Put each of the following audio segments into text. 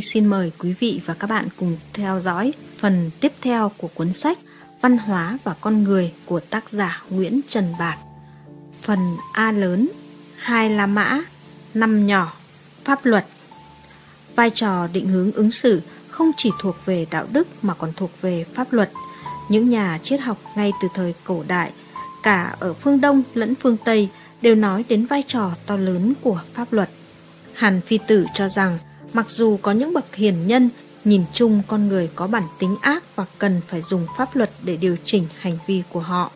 Xin mời quý vị và các bạn cùng theo dõi phần tiếp theo của cuốn sách Văn hóa và con người của tác giả Nguyễn Trần Bạt. Phần A lớn, hai La Mã, năm nhỏ, pháp luật. Vai trò định hướng ứng xử không chỉ thuộc về đạo đức mà còn thuộc về pháp luật. Những nhà triết học ngay từ thời cổ đại, cả ở phương Đông lẫn phương Tây đều nói đến vai trò to lớn của pháp luật. Hàn Phi Tử cho rằng Mặc dù có những bậc hiền nhân, nhìn chung con người có bản tính ác và cần phải dùng pháp luật để điều chỉnh hành vi của họ.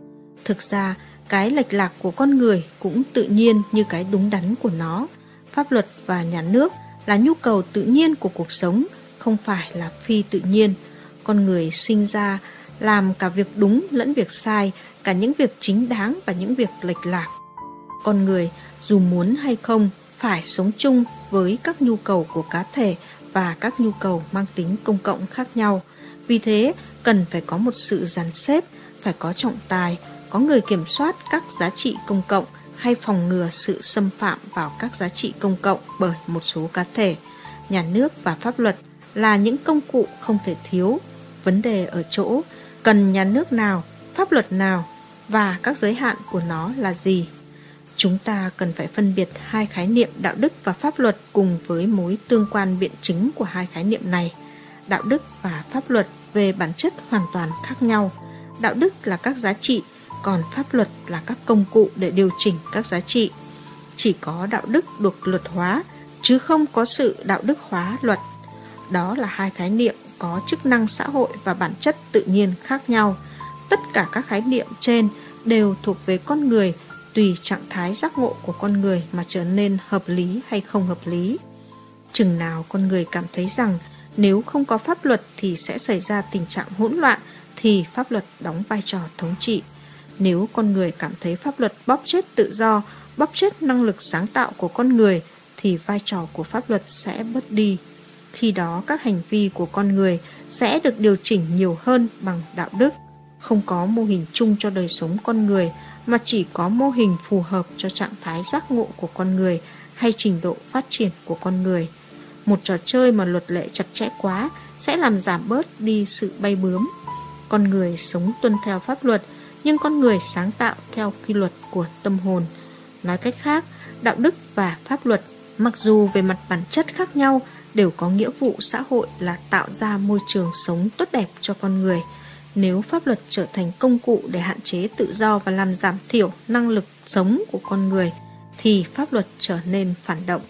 Thực ra, cái lệch lạc của con người cũng tự nhiên như cái đúng đắn của nó. Pháp luật và nhà nước là nhu cầu tự nhiên của cuộc sống, không phải là phi tự nhiên. Con người sinh ra làm cả việc đúng lẫn việc sai, cả những việc chính đáng và những việc lệch lạc. Con người dù muốn hay không phải sống chung với các nhu cầu của cá thể và các nhu cầu mang tính công cộng khác nhau. Vì thế, cần phải có một sự dàn xếp, phải có trọng tài, có người kiểm soát các giá trị công cộng hay phòng ngừa sự xâm phạm vào các giá trị công cộng bởi một số cá thể. Nhà nước và pháp luật là những công cụ không thể thiếu. Vấn đề ở chỗ cần nhà nước nào, pháp luật nào và các giới hạn của nó là gì. Chúng ta cần phải phân biệt hai khái niệm đạo đức và pháp luật cùng với mối tương quan biện chứng của hai khái niệm này. Đạo đức và pháp luật về bản chất hoàn toàn khác nhau. Đạo đức là các giá trị, còn pháp luật là các công cụ để điều chỉnh các giá trị. Chỉ có đạo đức được luật hóa, chứ không có sự đạo đức hóa luật. Đó là hai khái niệm có chức năng xã hội và bản chất tự nhiên khác nhau. Tất cả các khái niệm trên đều thuộc về con người tùy trạng thái giác ngộ của con người mà trở nên hợp lý hay không hợp lý. Chừng nào con người cảm thấy rằng nếu không có pháp luật thì sẽ xảy ra tình trạng hỗn loạn thì pháp luật đóng vai trò thống trị. Nếu con người cảm thấy pháp luật bóp chết tự do, bóp chết năng lực sáng tạo của con người thì vai trò của pháp luật sẽ bớt đi. Khi đó các hành vi của con người sẽ được điều chỉnh nhiều hơn bằng đạo đức. Không có mô hình chung cho đời sống con người mà chỉ có mô hình phù hợp cho trạng thái giác ngộ của con người hay trình độ phát triển của con người. Một trò chơi mà luật lệ chặt chẽ quá sẽ làm giảm bớt đi sự bay bướm. Con người sống tuân theo pháp luật, nhưng con người sáng tạo theo quy luật của tâm hồn. Nói cách khác, đạo đức và pháp luật, mặc dù về mặt bản chất khác nhau, đều có nghĩa vụ xã hội là tạo ra môi trường sống tốt đẹp cho con người – nếu pháp luật trở thành công cụ để hạn chế tự do và làm giảm thiểu năng lực sống của con người, thì pháp luật trở nên phản động.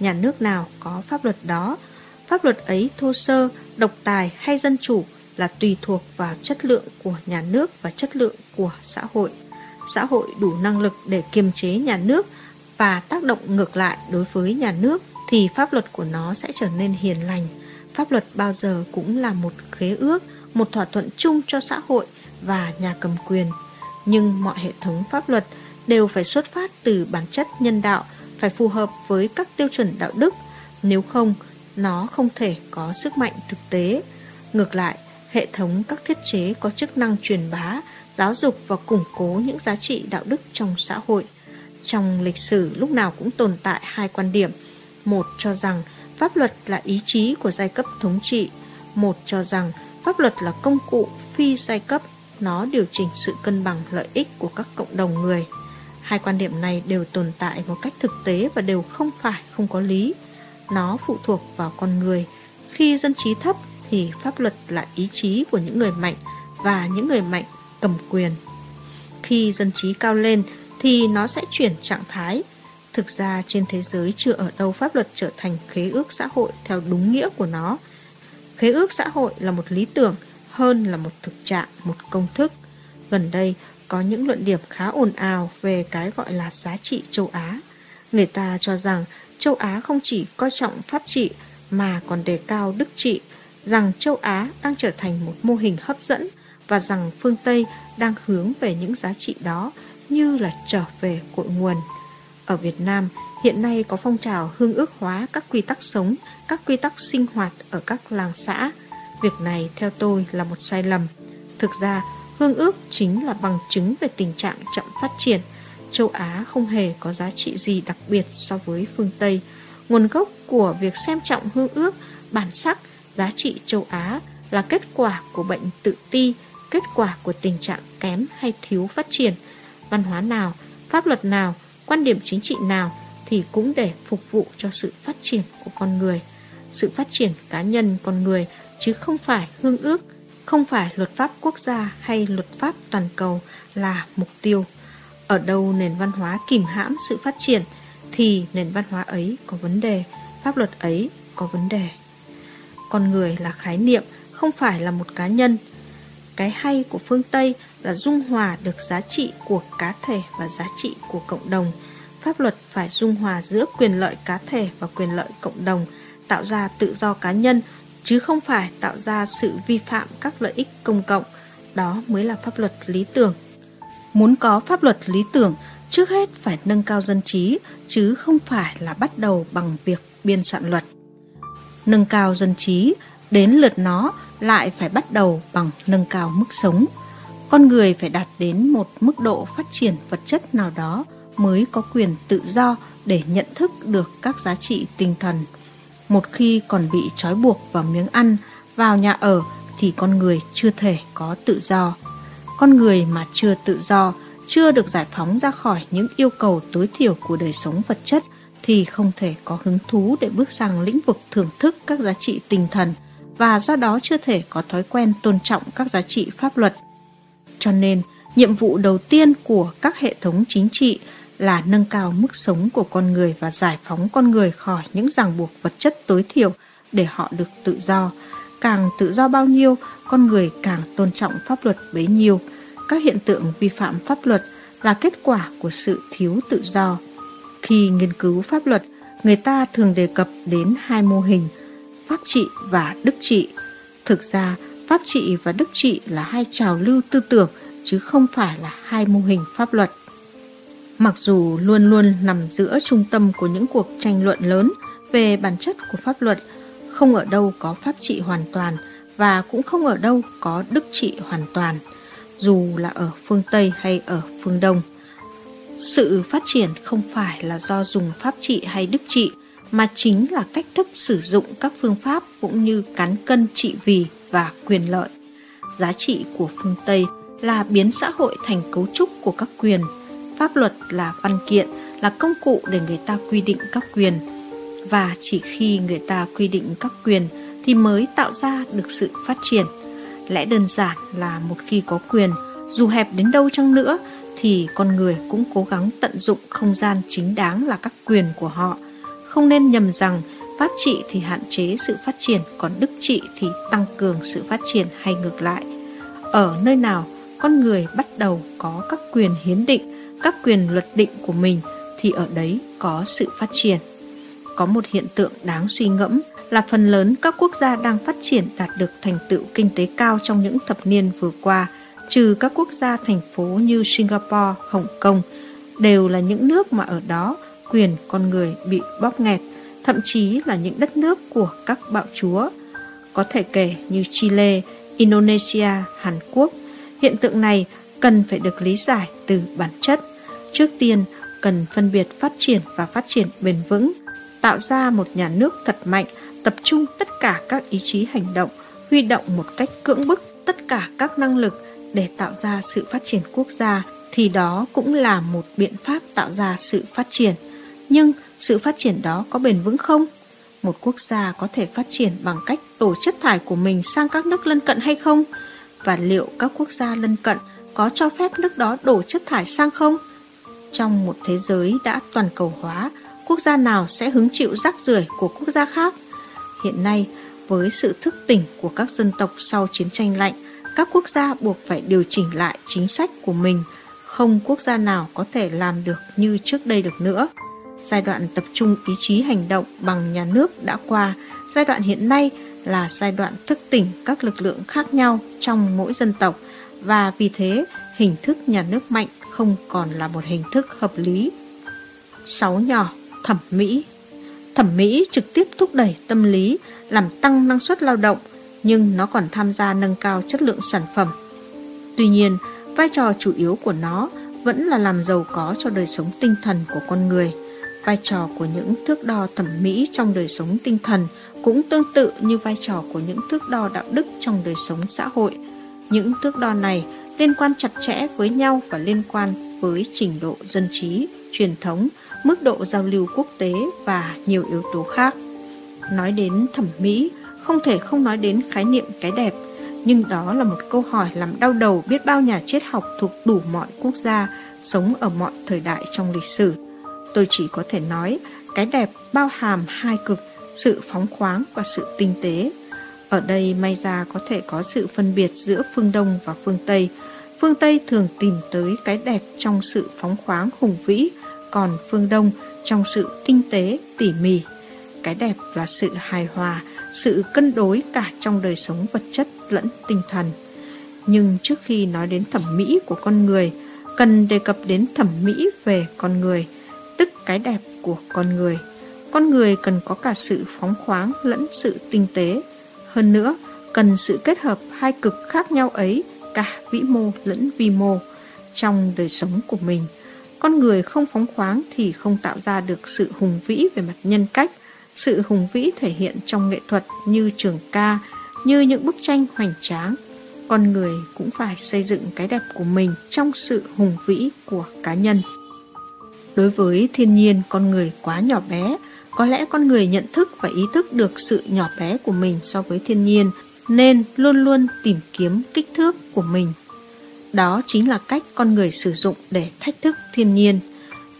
Nhà nước nào có pháp luật đó? Pháp luật ấy thô sơ, độc tài hay dân chủ là tùy thuộc vào chất lượng của nhà nước và chất lượng của xã hội. Xã hội đủ năng lực để kiềm chế nhà nước và tác động ngược lại đối với nhà nước thì pháp luật của nó sẽ trở nên hiền lành. Pháp luật bao giờ cũng là một khế ước một thỏa thuận chung cho xã hội và nhà cầm quyền. Nhưng mọi hệ thống pháp luật đều phải xuất phát từ bản chất nhân đạo, phải phù hợp với các tiêu chuẩn đạo đức. Nếu không, nó không thể có sức mạnh thực tế. Ngược lại, hệ thống các thiết chế có chức năng truyền bá, giáo dục và củng cố những giá trị đạo đức trong xã hội. Trong lịch sử, lúc nào cũng tồn tại hai quan điểm. Một cho rằng pháp luật là ý chí của giai cấp thống trị, một cho rằng Pháp luật là công cụ phi giai cấp, nó điều chỉnh sự cân bằng lợi ích của các cộng đồng người. Hai quan điểm này đều tồn tại một cách thực tế và đều không phải không có lý. Nó phụ thuộc vào con người. Khi dân trí thấp thì pháp luật là ý chí của những người mạnh và những người mạnh cầm quyền. Khi dân trí cao lên thì nó sẽ chuyển trạng thái. Thực ra trên thế giới chưa ở đâu pháp luật trở thành khế ước xã hội theo đúng nghĩa của nó. Khế ước xã hội là một lý tưởng hơn là một thực trạng, một công thức. Gần đây có những luận điểm khá ồn ào về cái gọi là giá trị châu Á. Người ta cho rằng châu Á không chỉ coi trọng pháp trị mà còn đề cao đức trị, rằng châu Á đang trở thành một mô hình hấp dẫn và rằng phương Tây đang hướng về những giá trị đó như là trở về cội nguồn. Ở Việt Nam, Hiện nay có phong trào hương ước hóa các quy tắc sống, các quy tắc sinh hoạt ở các làng xã. Việc này theo tôi là một sai lầm. Thực ra, hương ước chính là bằng chứng về tình trạng chậm phát triển. Châu Á không hề có giá trị gì đặc biệt so với phương Tây. Nguồn gốc của việc xem trọng hương ước bản sắc, giá trị châu Á là kết quả của bệnh tự ti, kết quả của tình trạng kém hay thiếu phát triển. Văn hóa nào, pháp luật nào, quan điểm chính trị nào thì cũng để phục vụ cho sự phát triển của con người. Sự phát triển cá nhân con người chứ không phải hương ước, không phải luật pháp quốc gia hay luật pháp toàn cầu là mục tiêu. Ở đâu nền văn hóa kìm hãm sự phát triển thì nền văn hóa ấy có vấn đề, pháp luật ấy có vấn đề. Con người là khái niệm, không phải là một cá nhân. Cái hay của phương Tây là dung hòa được giá trị của cá thể và giá trị của cộng đồng. Pháp luật phải dung hòa giữa quyền lợi cá thể và quyền lợi cộng đồng, tạo ra tự do cá nhân, chứ không phải tạo ra sự vi phạm các lợi ích công cộng. Đó mới là pháp luật lý tưởng. Muốn có pháp luật lý tưởng, trước hết phải nâng cao dân trí, chứ không phải là bắt đầu bằng việc biên soạn luật. Nâng cao dân trí, đến lượt nó lại phải bắt đầu bằng nâng cao mức sống. Con người phải đạt đến một mức độ phát triển vật chất nào đó mới có quyền tự do để nhận thức được các giá trị tinh thần. Một khi còn bị trói buộc vào miếng ăn, vào nhà ở thì con người chưa thể có tự do. Con người mà chưa tự do, chưa được giải phóng ra khỏi những yêu cầu tối thiểu của đời sống vật chất thì không thể có hứng thú để bước sang lĩnh vực thưởng thức các giá trị tinh thần và do đó chưa thể có thói quen tôn trọng các giá trị pháp luật. Cho nên, nhiệm vụ đầu tiên của các hệ thống chính trị là nâng cao mức sống của con người và giải phóng con người khỏi những ràng buộc vật chất tối thiểu để họ được tự do. Càng tự do bao nhiêu, con người càng tôn trọng pháp luật bấy nhiêu. Các hiện tượng vi phạm pháp luật là kết quả của sự thiếu tự do. Khi nghiên cứu pháp luật, người ta thường đề cập đến hai mô hình, pháp trị và đức trị. Thực ra, pháp trị và đức trị là hai trào lưu tư tưởng chứ không phải là hai mô hình pháp luật. Mặc dù luôn luôn nằm giữa trung tâm của những cuộc tranh luận lớn về bản chất của pháp luật, không ở đâu có pháp trị hoàn toàn và cũng không ở đâu có đức trị hoàn toàn, dù là ở phương Tây hay ở phương Đông. Sự phát triển không phải là do dùng pháp trị hay đức trị, mà chính là cách thức sử dụng các phương pháp cũng như cán cân trị vì và quyền lợi. Giá trị của phương Tây là biến xã hội thành cấu trúc của các quyền. Pháp luật là văn kiện, là công cụ để người ta quy định các quyền. Và chỉ khi người ta quy định các quyền thì mới tạo ra được sự phát triển. Lẽ đơn giản là một khi có quyền, dù hẹp đến đâu chăng nữa thì con người cũng cố gắng tận dụng không gian chính đáng là các quyền của họ. Không nên nhầm rằng pháp trị thì hạn chế sự phát triển, còn đức trị thì tăng cường sự phát triển hay ngược lại. Ở nơi nào con người bắt đầu có các quyền hiến định, các quyền luật định của mình thì ở đấy có sự phát triển. Có một hiện tượng đáng suy ngẫm là phần lớn các quốc gia đang phát triển đạt được thành tựu kinh tế cao trong những thập niên vừa qua, trừ các quốc gia thành phố như Singapore, Hồng Kông, đều là những nước mà ở đó quyền con người bị bóp nghẹt, thậm chí là những đất nước của các bạo chúa. Có thể kể như Chile, Indonesia, Hàn Quốc. Hiện tượng này cần phải được lý giải từ bản chất. Trước tiên, cần phân biệt phát triển và phát triển bền vững, tạo ra một nhà nước thật mạnh, tập trung tất cả các ý chí hành động, huy động một cách cưỡng bức tất cả các năng lực để tạo ra sự phát triển quốc gia thì đó cũng là một biện pháp tạo ra sự phát triển. Nhưng sự phát triển đó có bền vững không? Một quốc gia có thể phát triển bằng cách đổ chất thải của mình sang các nước lân cận hay không? Và liệu các quốc gia lân cận có cho phép nước đó đổ chất thải sang không? Trong một thế giới đã toàn cầu hóa, quốc gia nào sẽ hứng chịu rác rưởi của quốc gia khác? Hiện nay, với sự thức tỉnh của các dân tộc sau chiến tranh lạnh, các quốc gia buộc phải điều chỉnh lại chính sách của mình. Không quốc gia nào có thể làm được như trước đây được nữa. Giai đoạn tập trung ý chí hành động bằng nhà nước đã qua, giai đoạn hiện nay là giai đoạn thức tỉnh các lực lượng khác nhau trong mỗi dân tộc và vì thế hình thức nhà nước mạnh không còn là một hình thức hợp lý. 6 nhỏ thẩm mỹ Thẩm mỹ trực tiếp thúc đẩy tâm lý, làm tăng năng suất lao động, nhưng nó còn tham gia nâng cao chất lượng sản phẩm. Tuy nhiên, vai trò chủ yếu của nó vẫn là làm giàu có cho đời sống tinh thần của con người. Vai trò của những thước đo thẩm mỹ trong đời sống tinh thần cũng tương tự như vai trò của những thước đo đạo đức trong đời sống xã hội. Những thước đo này liên quan chặt chẽ với nhau và liên quan với trình độ dân trí, truyền thống, mức độ giao lưu quốc tế và nhiều yếu tố khác. Nói đến thẩm mỹ, không thể không nói đến khái niệm cái đẹp, nhưng đó là một câu hỏi làm đau đầu biết bao nhà triết học thuộc đủ mọi quốc gia, sống ở mọi thời đại trong lịch sử. Tôi chỉ có thể nói, cái đẹp bao hàm hai cực, sự phóng khoáng và sự tinh tế. Ở đây may ra có thể có sự phân biệt giữa phương Đông và phương Tây. Phương Tây thường tìm tới cái đẹp trong sự phóng khoáng hùng vĩ, còn phương Đông trong sự tinh tế, tỉ mỉ. Cái đẹp là sự hài hòa, sự cân đối cả trong đời sống vật chất lẫn tinh thần. Nhưng trước khi nói đến thẩm mỹ của con người, cần đề cập đến thẩm mỹ về con người, cái đẹp của con người. Con người cần có cả sự phóng khoáng lẫn sự tinh tế. Hơn nữa, cần sự kết hợp hai cực khác nhau ấy, cả vĩ mô lẫn vi mô, trong đời sống của mình. Con người không phóng khoáng thì không tạo ra được sự hùng vĩ về mặt nhân cách, sự hùng vĩ thể hiện trong nghệ thuật như trường ca, như những bức tranh hoành tráng. Con người cũng phải xây dựng cái đẹp của mình trong sự hùng vĩ của cá nhân. Đối với thiên nhiên, con người quá nhỏ bé, có lẽ con người nhận thức và ý thức được sự nhỏ bé của mình so với thiên nhiên, nên luôn luôn tìm kiếm kích thước của mình. Đó chính là cách con người sử dụng để thách thức thiên nhiên.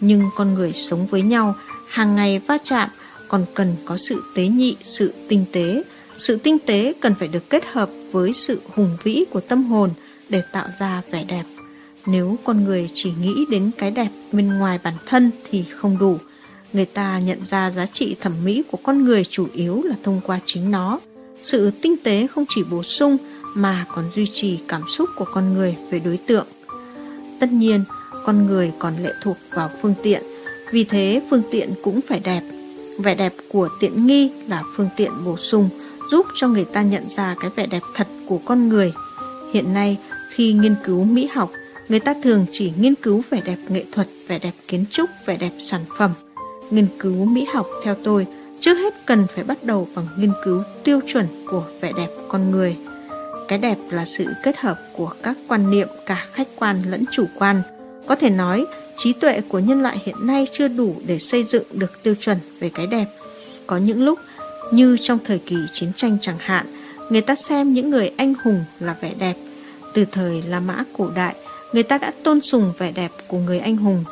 Nhưng con người sống với nhau, hàng ngày va chạm, còn cần có sự tế nhị, sự tinh tế. Sự tinh tế cần phải được kết hợp với sự hùng vĩ của tâm hồn để tạo ra vẻ đẹp. Nếu con người chỉ nghĩ đến cái đẹp bên ngoài bản thân thì không đủ. Người ta nhận ra giá trị thẩm mỹ của con người chủ yếu là thông qua chính nó. Sự tinh tế không chỉ bổ sung mà còn duy trì cảm xúc của con người về đối tượng. Tất nhiên, con người còn lệ thuộc vào phương tiện, vì thế phương tiện cũng phải đẹp. Vẻ đẹp của tiện nghi là phương tiện bổ sung, giúp cho người ta nhận ra cái vẻ đẹp thật của con người. Hiện nay, khi nghiên cứu mỹ học, người ta thường chỉ nghiên cứu vẻ đẹp nghệ thuật, vẻ đẹp kiến trúc, vẻ đẹp sản phẩm. Nghiên cứu mỹ học theo tôi trước hết cần phải bắt đầu bằng nghiên cứu tiêu chuẩn của vẻ đẹp con người. Cái đẹp là sự kết hợp của các quan niệm cả khách quan lẫn chủ quan. Có thể nói, trí tuệ của nhân loại hiện nay chưa đủ để xây dựng được tiêu chuẩn về cái đẹp. Có những lúc, như trong thời kỳ chiến tranh chẳng hạn, người ta xem những người anh hùng là vẻ đẹp. Từ thời La Mã cổ đại, người ta đã tôn sùng vẻ đẹp của người anh hùng.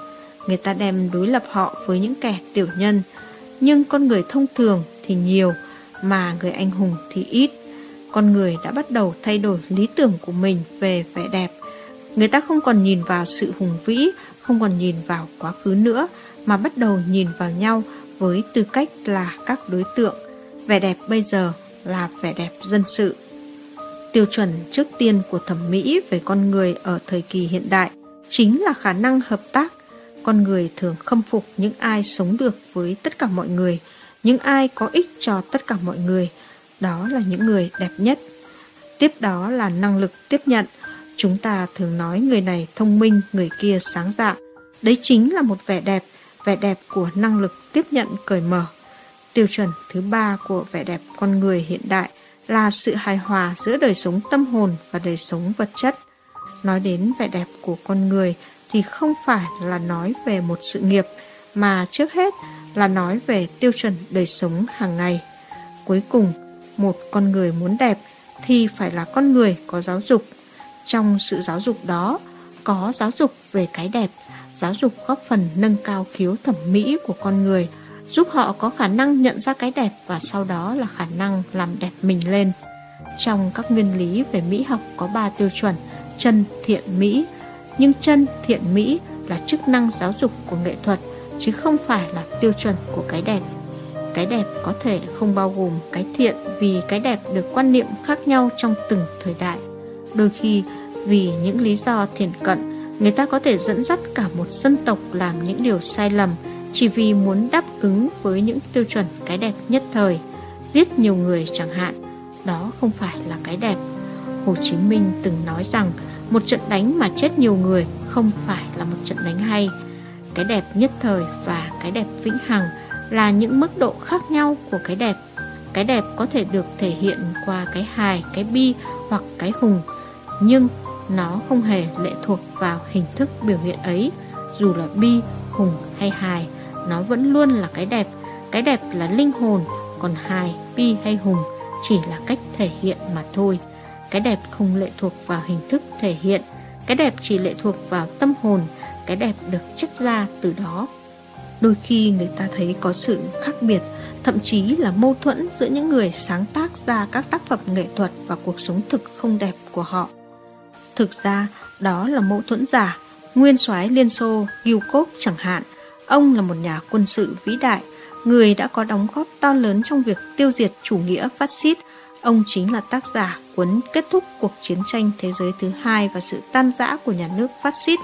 Người ta đem đối lập họ với những kẻ tiểu nhân. Nhưng con người thông thường thì nhiều, mà người anh hùng thì ít. Con người đã bắt đầu thay đổi lý tưởng của mình về vẻ đẹp. Người ta không còn nhìn vào sự hùng vĩ, không còn nhìn vào quá khứ nữa, mà bắt đầu nhìn vào nhau với tư cách là các đối tượng. Vẻ đẹp bây giờ là vẻ đẹp dân sự. Tiêu chuẩn trước tiên của thẩm mỹ về con người ở thời kỳ hiện đại chính là khả năng hợp tác. Con người thường khâm phục những ai sống được với tất cả mọi người, những ai có ích cho tất cả mọi người. Đó là những người đẹp nhất. Tiếp đó là năng lực tiếp nhận. Chúng ta thường nói người này thông minh, người kia sáng dạ. Đấy chính là một vẻ đẹp, vẻ đẹp của năng lực tiếp nhận cởi mở. Tiêu chuẩn thứ ba của vẻ đẹp con người hiện đại là sự hài hòa giữa đời sống tâm hồn và đời sống vật chất. Nói đến vẻ đẹp của con người thì không phải là nói về một sự nghiệp, mà trước hết là nói về tiêu chuẩn đời sống hàng ngày. Cuối cùng, một con người muốn đẹp thì phải là con người có giáo dục. Trong sự giáo dục đó, có giáo dục về cái đẹp, giáo dục góp phần nâng cao khiếu thẩm mỹ của con người – giúp họ có khả năng nhận ra cái đẹp và sau đó là khả năng làm đẹp mình lên. Trong các nguyên lý về mỹ học có 3 tiêu chuẩn chân, thiện, mỹ. Nhưng chân, thiện, mỹ là chức năng giáo dục của nghệ thuật chứ không phải là tiêu chuẩn của cái đẹp. Cái đẹp có thể không bao gồm cái thiện vì cái đẹp được quan niệm khác nhau trong từng thời đại. Đôi khi vì những lý do thiện cận, người ta có thể dẫn dắt cả một dân tộc làm những điều sai lầm chỉ vì muốn đáp ứng với những tiêu chuẩn cái đẹp nhất thời, giết nhiều người chẳng hạn, đó không phải là cái đẹp. Hồ Chí Minh từng nói rằng một trận đánh mà chết nhiều người không phải là một trận đánh hay. Cái đẹp nhất thời và cái đẹp vĩnh hằng là những mức độ khác nhau của cái đẹp. cái đẹp có thể được thể hiện qua cái hài, cái bi hoặc cái hùng, nhưng nó không hề lệ thuộc vào hình thức biểu hiện ấy. Dù là bi, hùng hay hài, nó vẫn luôn là cái đẹp. Cái đẹp là linh hồn, còn hài, bi hay hùng chỉ là cách thể hiện mà thôi. Cái đẹp không lệ thuộc vào hình thức thể hiện, cái đẹp chỉ lệ thuộc vào tâm hồn, cái đẹp được chất ra từ đó. Đôi khi người ta thấy có sự khác biệt, thậm chí là mâu thuẫn giữa những người sáng tác ra các tác phẩm nghệ thuật và cuộc sống thực không đẹp của họ. Thực ra, đó là mâu thuẫn giả. Nguyên soái Liên Xô Gilkov chẳng hạn, ông là một nhà quân sự vĩ đại, người đã có đóng góp to lớn trong việc tiêu diệt chủ nghĩa phát xít. Ông chính là tác giả cuốn kết thúc cuộc chiến tranh thế giới thứ hai và sự tan rã của nhà nước phát xít.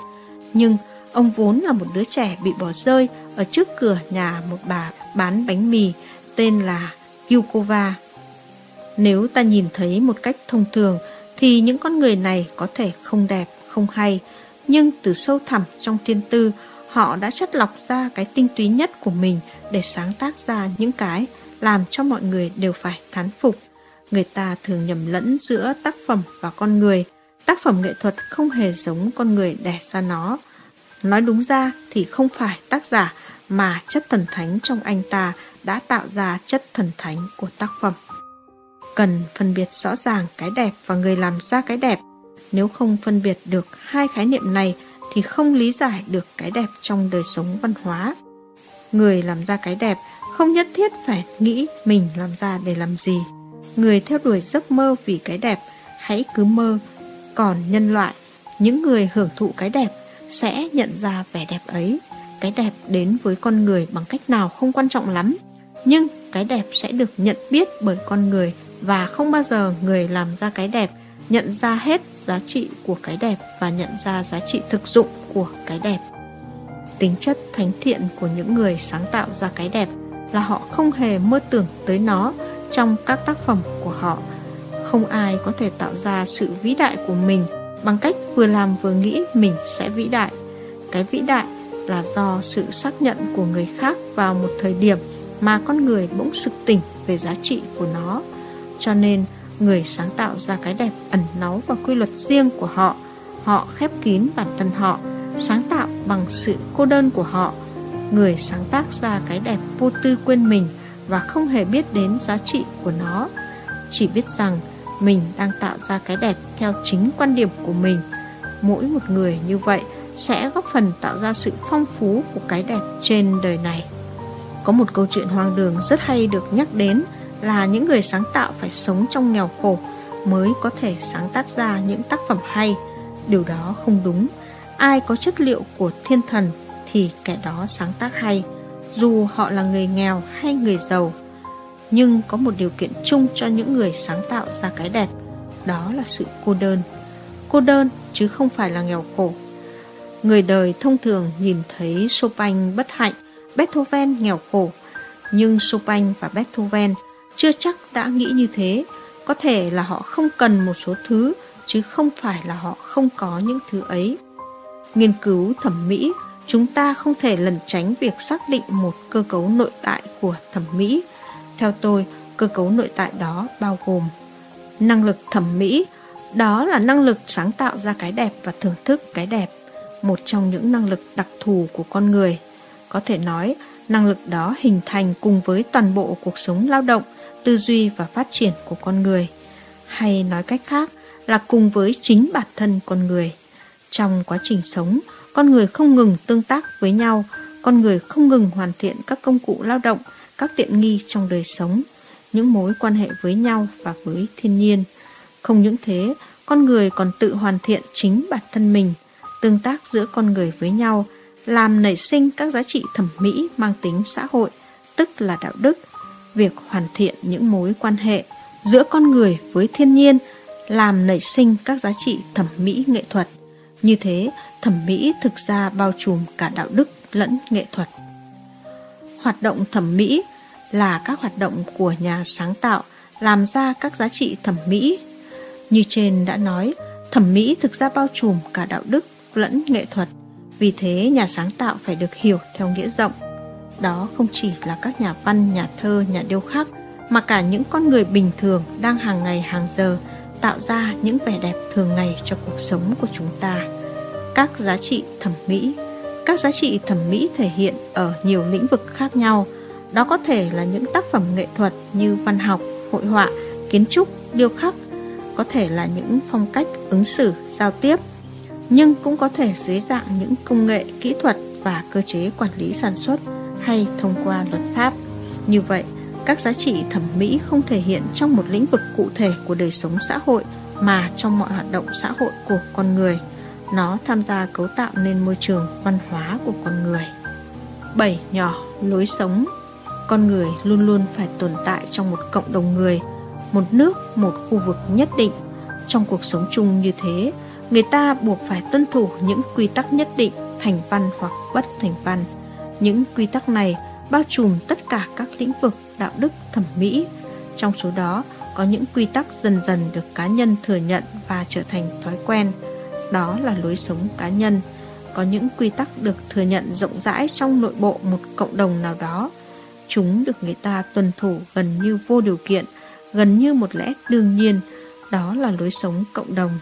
Nhưng ông vốn là một đứa trẻ bị bỏ rơi ở trước cửa nhà một bà bán bánh mì tên là Yukova. Nếu ta nhìn thấy một cách thông thường thì những con người này có thể không đẹp, không hay, nhưng từ sâu thẳm trong thiên tư, họ đã chất lọc ra cái tinh túy nhất của mình để sáng tác ra những cái làm cho mọi người đều phải thán phục. Người ta thường nhầm lẫn giữa tác phẩm và con người. Tác phẩm nghệ thuật không hề giống con người đẻ ra nó. Nói đúng ra thì không phải tác giả mà chất thần thánh trong anh ta đã tạo ra chất thần thánh của tác phẩm. Cần phân biệt rõ ràng cái đẹp và người làm ra cái đẹp. Nếu không phân biệt được hai khái niệm này thì không lý giải được cái đẹp trong đời sống văn hóa. Người làm ra cái đẹp không nhất thiết phải nghĩ mình làm ra để làm gì. Người theo đuổi giấc mơ vì cái đẹp, hãy cứ mơ. Còn nhân loại, những người hưởng thụ cái đẹp sẽ nhận ra vẻ đẹp ấy. Cái đẹp đến với con người bằng cách nào không quan trọng lắm, nhưng cái đẹp sẽ được nhận biết bởi con người và không bao giờ người làm ra cái đẹp nhận ra hết giá trị của cái đẹp và nhận ra giá trị thực dụng của cái đẹp. Tính chất thánh thiện của những người sáng tạo ra cái đẹp là họ không hề mơ tưởng tới nó trong các tác phẩm của họ. Không ai có thể tạo ra sự vĩ đại của mình bằng cách vừa làm vừa nghĩ mình sẽ vĩ đại. Cái vĩ đại là do sự xác nhận của người khác vào một thời điểm mà con người bỗng sực tỉnh về giá trị của nó. Cho nên, người sáng tạo ra cái đẹp ẩn náu và quy luật riêng của họ. Họ khép kín bản thân họ, sáng tạo bằng sự cô đơn của họ. Người sáng tác ra cái đẹp vô tư quên mình và không hề biết đến giá trị của nó. Chỉ biết rằng mình đang tạo ra cái đẹp theo chính quan điểm của mình. Mỗi một người như vậy sẽ góp phần tạo ra sự phong phú của cái đẹp trên đời này. Có một câu chuyện hoang đường rất hay được nhắc đến là những người sáng tạo phải sống trong nghèo khổ mới có thể sáng tác ra những tác phẩm hay. Điều đó không đúng. Ai có chất liệu của thiên thần thì kẻ đó sáng tác hay, dù họ là người nghèo hay người giàu. Nhưng có một điều kiện chung cho những người sáng tạo ra cái đẹp, đó là sự cô đơn. Cô đơn chứ không phải là nghèo khổ. Người đời thông thường nhìn thấy Chopin bất hạnh, Beethoven nghèo khổ, nhưng Chopin và Beethoven chưa chắc đã nghĩ như thế. Có thể là họ không cần một số thứ, chứ không phải là họ không có những thứ ấy. Nghiên cứu thẩm mỹ, chúng ta không thể lẩn tránh việc xác định một cơ cấu nội tại của thẩm mỹ. Theo tôi, cơ cấu nội tại đó bao gồm năng lực thẩm mỹ, đó là năng lực sáng tạo ra cái đẹp và thưởng thức cái đẹp, một trong những năng lực đặc thù của con người. Có thể nói, năng lực đó hình thành cùng với toàn bộ cuộc sống lao động, tư duy và phát triển của con người. Hay nói cách khác là cùng với chính bản thân con người. Trong quá trình sống, con người không ngừng tương tác với nhau, con người không ngừng hoàn thiện các công cụ lao động, các tiện nghi trong đời sống, những mối quan hệ với nhau và với thiên nhiên. Không những thế, con người còn tự hoàn thiện chính bản thân mình, tương tác giữa con người với nhau – làm nảy sinh các giá trị thẩm mỹ mang tính xã hội, tức là đạo đức, việc hoàn thiện những mối quan hệ giữa con người với thiên nhiên, làm nảy sinh các giá trị thẩm mỹ nghệ thuật. Như thế, thẩm mỹ thực ra bao trùm cả đạo đức lẫn nghệ thuật. Hoạt động thẩm mỹ là các hoạt động của nhà sáng tạo làm ra các giá trị thẩm mỹ. Như trên đã nói, thẩm mỹ thực ra bao trùm cả đạo đức lẫn nghệ thuật. Vì thế nhà sáng tạo phải được hiểu theo nghĩa rộng. Đó không chỉ là các nhà văn, nhà thơ, nhà điêu khắc, mà cả những con người bình thường đang hàng ngày hàng giờ tạo ra những vẻ đẹp thường ngày cho cuộc sống của chúng ta. Các giá trị thẩm mỹ Các giá trị thẩm mỹ thể hiện ở nhiều lĩnh vực khác nhau. Đó có thể là những tác phẩm nghệ thuật như văn học, hội họa, kiến trúc, điêu khắc, có thể là những phong cách ứng xử, giao tiếp, nhưng cũng có thể dưới dạng những công nghệ, kỹ thuật và cơ chế quản lý sản xuất hay thông qua luật pháp. Như vậy, các giá trị thẩm mỹ không thể hiện trong một lĩnh vực cụ thể của đời sống xã hội mà trong mọi hoạt động xã hội của con người. Nó tham gia cấu tạo nên môi trường văn hóa của con người. 7. Nhỏ, lối sống Con người luôn luôn phải tồn tại trong một cộng đồng người, một nước, một khu vực nhất định. Trong cuộc sống chung như thế, người ta buộc phải tuân thủ những quy tắc nhất định thành văn hoặc bất thành văn. Những quy tắc này bao trùm tất cả các lĩnh vực đạo đức thẩm mỹ. Trong số đó có những quy tắc dần dần được cá nhân thừa nhận và trở thành thói quen. Đó là lối sống cá nhân. Có những quy tắc được thừa nhận rộng rãi trong nội bộ một cộng đồng nào đó. Chúng được người ta tuân thủ gần như vô điều kiện, gần như một lẽ đương nhiên. Đó là lối sống cộng đồng.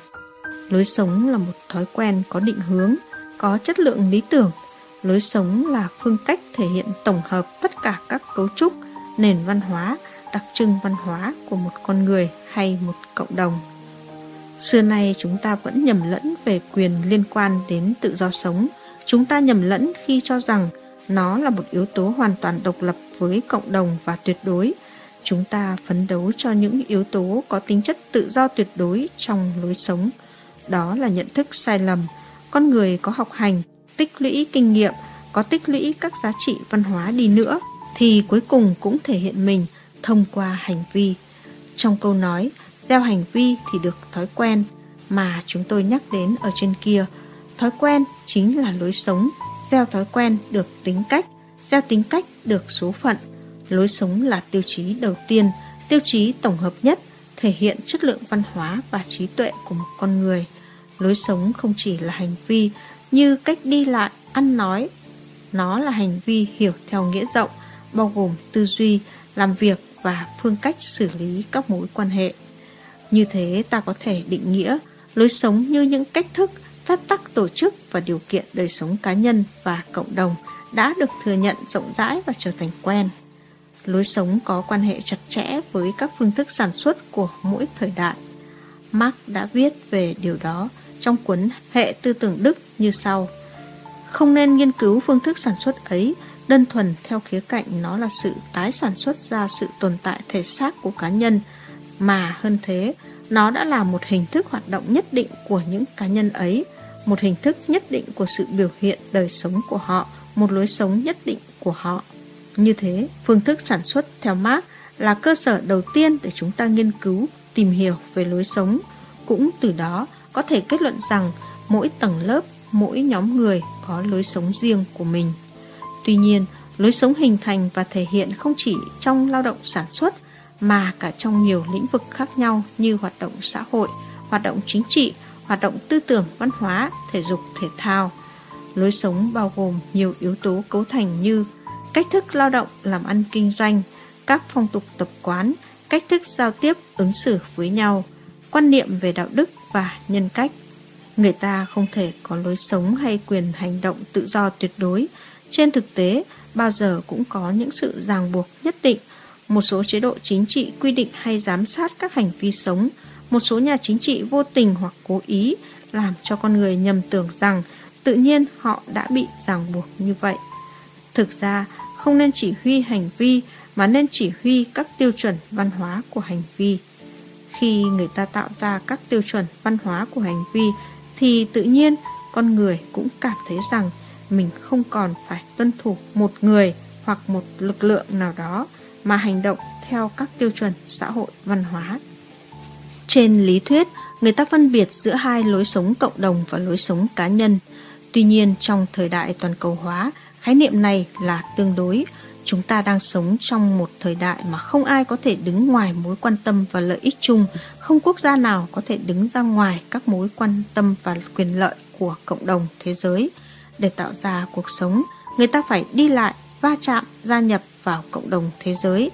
Lối sống là một thói quen có định hướng, có chất lượng lý tưởng. Lối sống là phương cách thể hiện tổng hợp tất cả các cấu trúc, nền văn hóa, đặc trưng văn hóa của một con người hay một cộng đồng. Xưa nay chúng ta vẫn nhầm lẫn về quyền liên quan đến tự do sống. Chúng ta nhầm lẫn khi cho rằng nó là một yếu tố hoàn toàn độc lập với cộng đồng và tuyệt đối. Chúng ta phấn đấu cho những yếu tố có tính chất tự do tuyệt đối trong lối sống. Đó là nhận thức sai lầm. Con người có học hành, tích lũy kinh nghiệm, có tích lũy các giá trị văn hóa đi nữa thì cuối cùng cũng thể hiện mình thông qua hành vi. Trong câu nói, gieo hành vi thì được thói quen mà chúng tôi nhắc đến ở trên kia. Thói quen chính là lối sống, gieo thói quen được tính cách, gieo tính cách được số phận. Lối sống là tiêu chí đầu tiên, tiêu chí tổng hợp nhất, thể hiện chất lượng văn hóa và trí tuệ của một con người. Lối sống không chỉ là hành vi như cách đi lại, ăn nói. Nó là hành vi hiểu theo nghĩa rộng, bao gồm tư duy, làm việc và phương cách xử lý các mối quan hệ. Như thế ta có thể định nghĩa lối sống như những cách thức, phép tắc tổ chức và điều kiện đời sống cá nhân và cộng đồng đã được thừa nhận rộng rãi và trở thành quen. Lối sống có quan hệ chặt chẽ với các phương thức sản xuất của mỗi thời đại. Marx đã viết về điều đó trong cuốn Hệ tư tưởng Đức như sau. Không nên nghiên cứu phương thức sản xuất ấy đơn thuần theo khía cạnh nó là sự tái sản xuất ra sự tồn tại thể xác của cá nhân, mà hơn thế, nó đã là một hình thức hoạt động nhất định của những cá nhân ấy, một hình thức nhất định của sự biểu hiện đời sống của họ, một lối sống nhất định của họ. Như thế, phương thức sản xuất theo Marx là cơ sở đầu tiên để chúng ta nghiên cứu, tìm hiểu về lối sống. Cũng từ đó có thể kết luận rằng mỗi tầng lớp, mỗi nhóm người có lối sống riêng của mình. Tuy nhiên, lối sống hình thành và thể hiện không chỉ trong lao động sản xuất mà cả trong nhiều lĩnh vực khác nhau như hoạt động xã hội, hoạt động chính trị, hoạt động tư tưởng văn hóa, thể dục thể thao. Lối sống bao gồm nhiều yếu tố cấu thành như cách thức lao động làm ăn kinh doanh, các phong tục tập quán, cách thức giao tiếp ứng xử với nhau, quan niệm về đạo đức và nhân cách. Người ta không thể có lối sống hay quyền hành động tự do tuyệt đối trên thực tế, bao giờ cũng có những sự ràng buộc nhất định. Một số chế độ chính trị quy định hay giám sát các hành vi sống. Một số nhà chính trị vô tình hoặc cố ý làm cho con người nhầm tưởng rằng tự nhiên họ đã bị ràng buộc như vậy. Thực ra, không nên chỉ huy hành vi mà nên chỉ huy các tiêu chuẩn văn hóa của hành vi. Khi người ta tạo ra các tiêu chuẩn văn hóa của hành vi thì tự nhiên con người cũng cảm thấy rằng mình không còn phải tuân thủ một người hoặc một lực lượng nào đó mà hành động theo các tiêu chuẩn xã hội văn hóa. Trên lý thuyết, người ta phân biệt giữa hai lối sống cộng đồng và lối sống cá nhân. Tuy nhiên, trong thời đại toàn cầu hóa, khái niệm này là tương đối. Chúng ta đang sống trong một thời đại mà không ai có thể đứng ngoài mối quan tâm và lợi ích chung, không quốc gia nào có thể đứng ra ngoài các mối quan tâm và quyền lợi của cộng đồng thế giới. Để tạo ra cuộc sống, người ta phải đi lại, va chạm, gia nhập vào cộng đồng thế giới.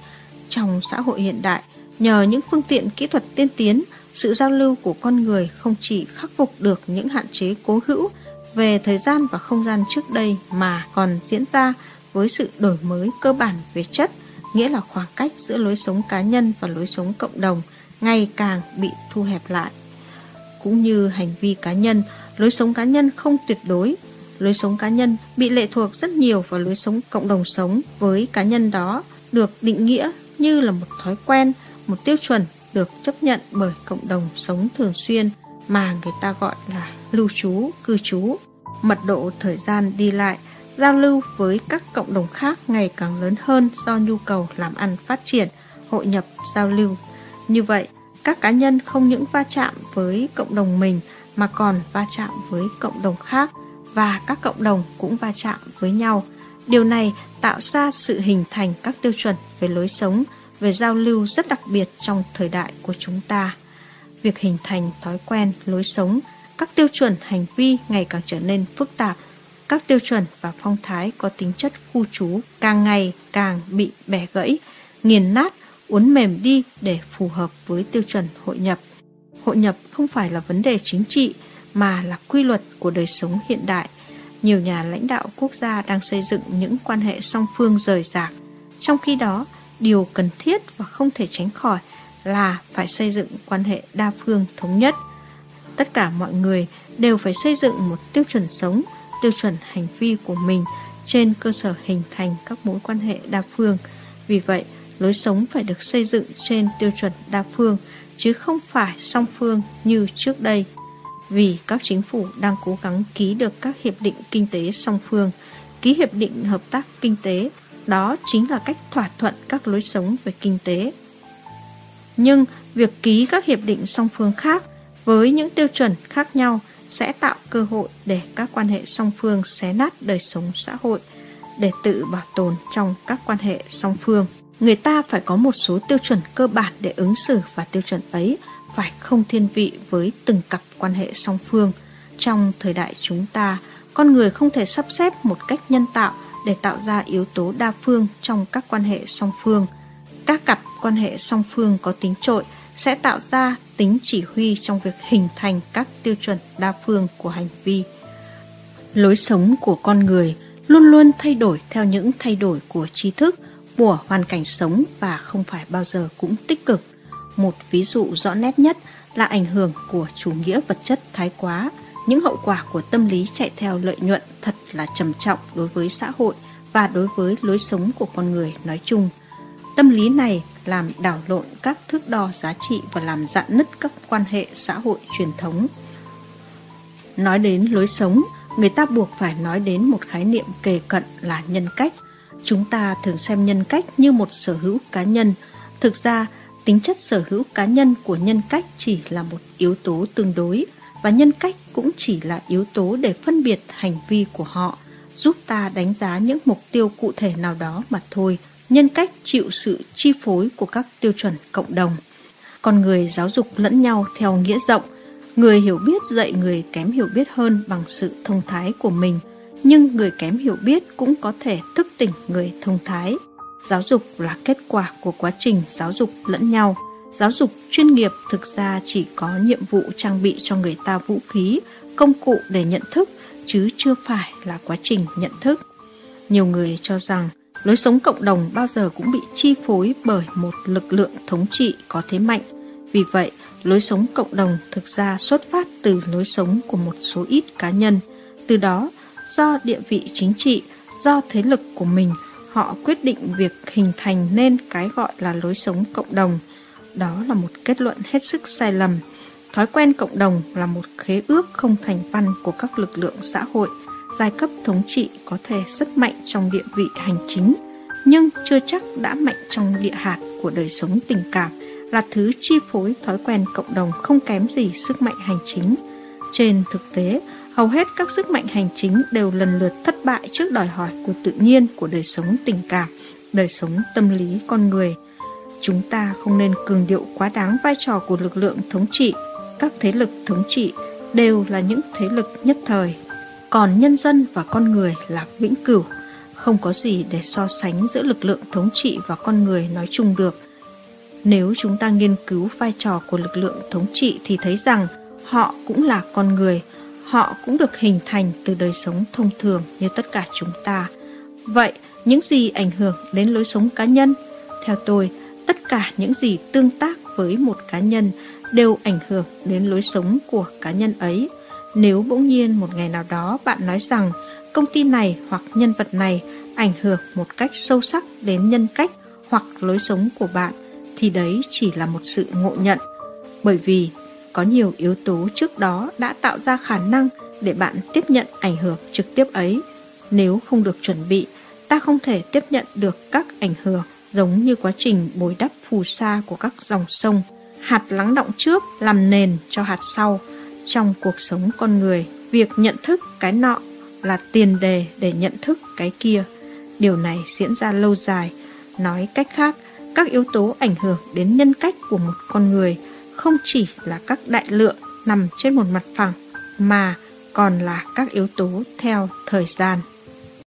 Trong xã hội hiện đại, nhờ những phương tiện kỹ thuật tiên tiến, sự giao lưu của con người không chỉ khắc phục được những hạn chế cố hữu về thời gian và không gian trước đây mà còn diễn ra với sự đổi mới cơ bản về chất, nghĩa là khoảng cách giữa lối sống cá nhân và lối sống cộng đồng ngày càng bị thu hẹp lại. Cũng như hành vi cá nhân, lối sống cá nhân không tuyệt đối. Lối sống cá nhân bị lệ thuộc rất nhiều vào lối sống cộng đồng sống với cá nhân đó được định nghĩa như là một thói quen, một tiêu chuẩn được chấp nhận bởi cộng đồng sống thường xuyên mà người ta gọi là lưu trú, cư trú. Mật độ thời gian đi lại, giao lưu với các cộng đồng khác ngày càng lớn hơn do nhu cầu làm ăn phát triển, hội nhập, giao lưu. Như vậy, các cá nhân không những va chạm với cộng đồng mình mà còn va chạm với cộng đồng khác và các cộng đồng cũng va chạm với nhau. Điều này tạo ra sự hình thành các tiêu chuẩn về lối sống, về giao lưu rất đặc biệt trong thời đại của chúng ta. Việc hình thành thói quen, lối sống, các tiêu chuẩn hành vi ngày càng trở nên phức tạp. Các tiêu chuẩn và phong thái có tính chất khu trú càng ngày càng bị bẻ gãy, nghiền nát, uốn mềm đi để phù hợp với tiêu chuẩn hội nhập. Hội nhập không phải là vấn đề chính trị mà là quy luật của đời sống hiện đại. Nhiều nhà lãnh đạo quốc gia đang xây dựng những quan hệ song phương rời rạc. Trong khi đó, điều cần thiết và không thể tránh khỏi là phải xây dựng quan hệ đa phương thống nhất. Tất cả mọi người đều phải xây dựng một tiêu chuẩn sống, tiêu chuẩn hành vi của mình trên cơ sở hình thành các mối quan hệ đa phương. Vì vậy, lối sống phải được xây dựng trên tiêu chuẩn đa phương chứ không phải song phương như trước đây. Vì các chính phủ đang cố gắng ký được các hiệp định kinh tế song phương, ký hiệp định hợp tác kinh tế, đó chính là cách thỏa thuận các lối sống về kinh tế. Nhưng việc ký các hiệp định song phương khác với những tiêu chuẩn khác nhau sẽ tạo cơ hội để các quan hệ song phương xé nát đời sống xã hội để tự bảo tồn trong các quan hệ song phương người ta phải có một số tiêu chuẩn cơ bản để ứng xử và tiêu chuẩn ấy phải không thiên vị với từng cặp quan hệ song phương. Trong thời đại chúng ta, con người không thể sắp xếp một cách nhân tạo để tạo ra yếu tố đa phương trong các quan hệ song phương. Các cặp quan hệ song phương có tính trội sẽ tạo ra tính chỉ huy trong việc hình thành các tiêu chuẩn đa phương của hành vi. Lối sống của con người luôn luôn thay đổi theo những thay đổi của tri thức, của hoàn cảnh sống và không phải bao giờ cũng tích cực. Một ví dụ rõ nét nhất là ảnh hưởng của chủ nghĩa vật chất thái quá. Những hậu quả của tâm lý chạy theo lợi nhuận thật là trầm trọng đối với xã hội và đối với lối sống của con người nói chung. Tâm lý này làm đảo lộn các thước đo giá trị và làm dạn nứt các quan hệ xã hội truyền thống. Nói đến lối sống, người ta buộc phải nói đến một khái niệm kề cận là nhân cách – Chúng ta thường xem nhân cách như một sở hữu cá nhân. Thực ra, tính chất sở hữu cá nhân của nhân cách chỉ là một yếu tố tương đối và nhân cách cũng chỉ là yếu tố để phân biệt hành vi của họ, giúp ta đánh giá những mục tiêu cụ thể nào đó mà thôi. Nhân cách chịu sự chi phối của các tiêu chuẩn cộng đồng. Con người giáo dục lẫn nhau theo nghĩa rộng, người hiểu biết dạy người kém hiểu biết hơn bằng sự thông thái của mình – nhưng người kém hiểu biết cũng có thể thức tỉnh người thông thái. Giáo dục là kết quả của quá trình giáo dục lẫn nhau. Giáo dục chuyên nghiệp thực ra chỉ có nhiệm vụ trang bị cho người ta vũ khí, công cụ để nhận thức, chứ chưa phải là quá trình nhận thức. Nhiều người cho rằng lối sống cộng đồng bao giờ cũng bị chi phối bởi một lực lượng thống trị có thế mạnh. Vì vậy, lối sống cộng đồng thực ra xuất phát từ lối sống của một số ít cá nhân. Từ đó, do địa vị chính trị, do thế lực của mình, họ quyết định việc hình thành nên cái gọi là lối sống cộng đồng. Đó là một kết luận hết sức sai lầm. Thói quen cộng đồng là một khế ước không thành văn của các lực lượng xã hội. Giai cấp thống trị có thể rất mạnh trong địa vị hành chính, nhưng chưa chắc đã mạnh trong địa hạt của đời sống tình cảm là thứ chi phối thói quen cộng đồng không kém gì sức mạnh hành chính. Trên thực tế, hầu hết các sức mạnh hành chính đều lần lượt thất bại trước đòi hỏi của tự nhiên của đời sống tình cảm, đời sống tâm lý con người. Chúng ta không nên cường điệu quá đáng vai trò của lực lượng thống trị. Các thế lực thống trị đều là những thế lực nhất thời. Còn nhân dân và con người là vĩnh cửu. Không có gì để so sánh giữa lực lượng thống trị và con người nói chung được – Nếu chúng ta nghiên cứu vai trò của lực lượng thống trị thì thấy rằng họ cũng là con người, họ cũng được hình thành từ đời sống thông thường như tất cả chúng ta. Vậy, những gì ảnh hưởng đến lối sống cá nhân? Theo tôi, tất cả những gì tương tác với một cá nhân đều ảnh hưởng đến lối sống của cá nhân ấy. Nếu bỗng nhiên một ngày nào đó bạn nói rằng công ty này hoặc nhân vật này ảnh hưởng một cách sâu sắc đến nhân cách hoặc lối sống của bạn thì đấy chỉ là một sự ngộ nhận. Bởi vì có nhiều yếu tố trước đó đã tạo ra khả năng để bạn tiếp nhận ảnh hưởng trực tiếp ấy. Nếu không được chuẩn bị, ta không thể tiếp nhận được các ảnh hưởng giống như quá trình bồi đắp phù sa của các dòng sông. Hạt lắng động trước làm nền cho hạt sau. Trong cuộc sống con người, việc nhận thức cái nọ là tiền đề để nhận thức cái kia. Điều này diễn ra lâu dài. Nói cách khác, các yếu tố ảnh hưởng đến nhân cách của một con người không chỉ là các đại lượng nằm trên một mặt phẳng mà còn là các yếu tố theo thời gian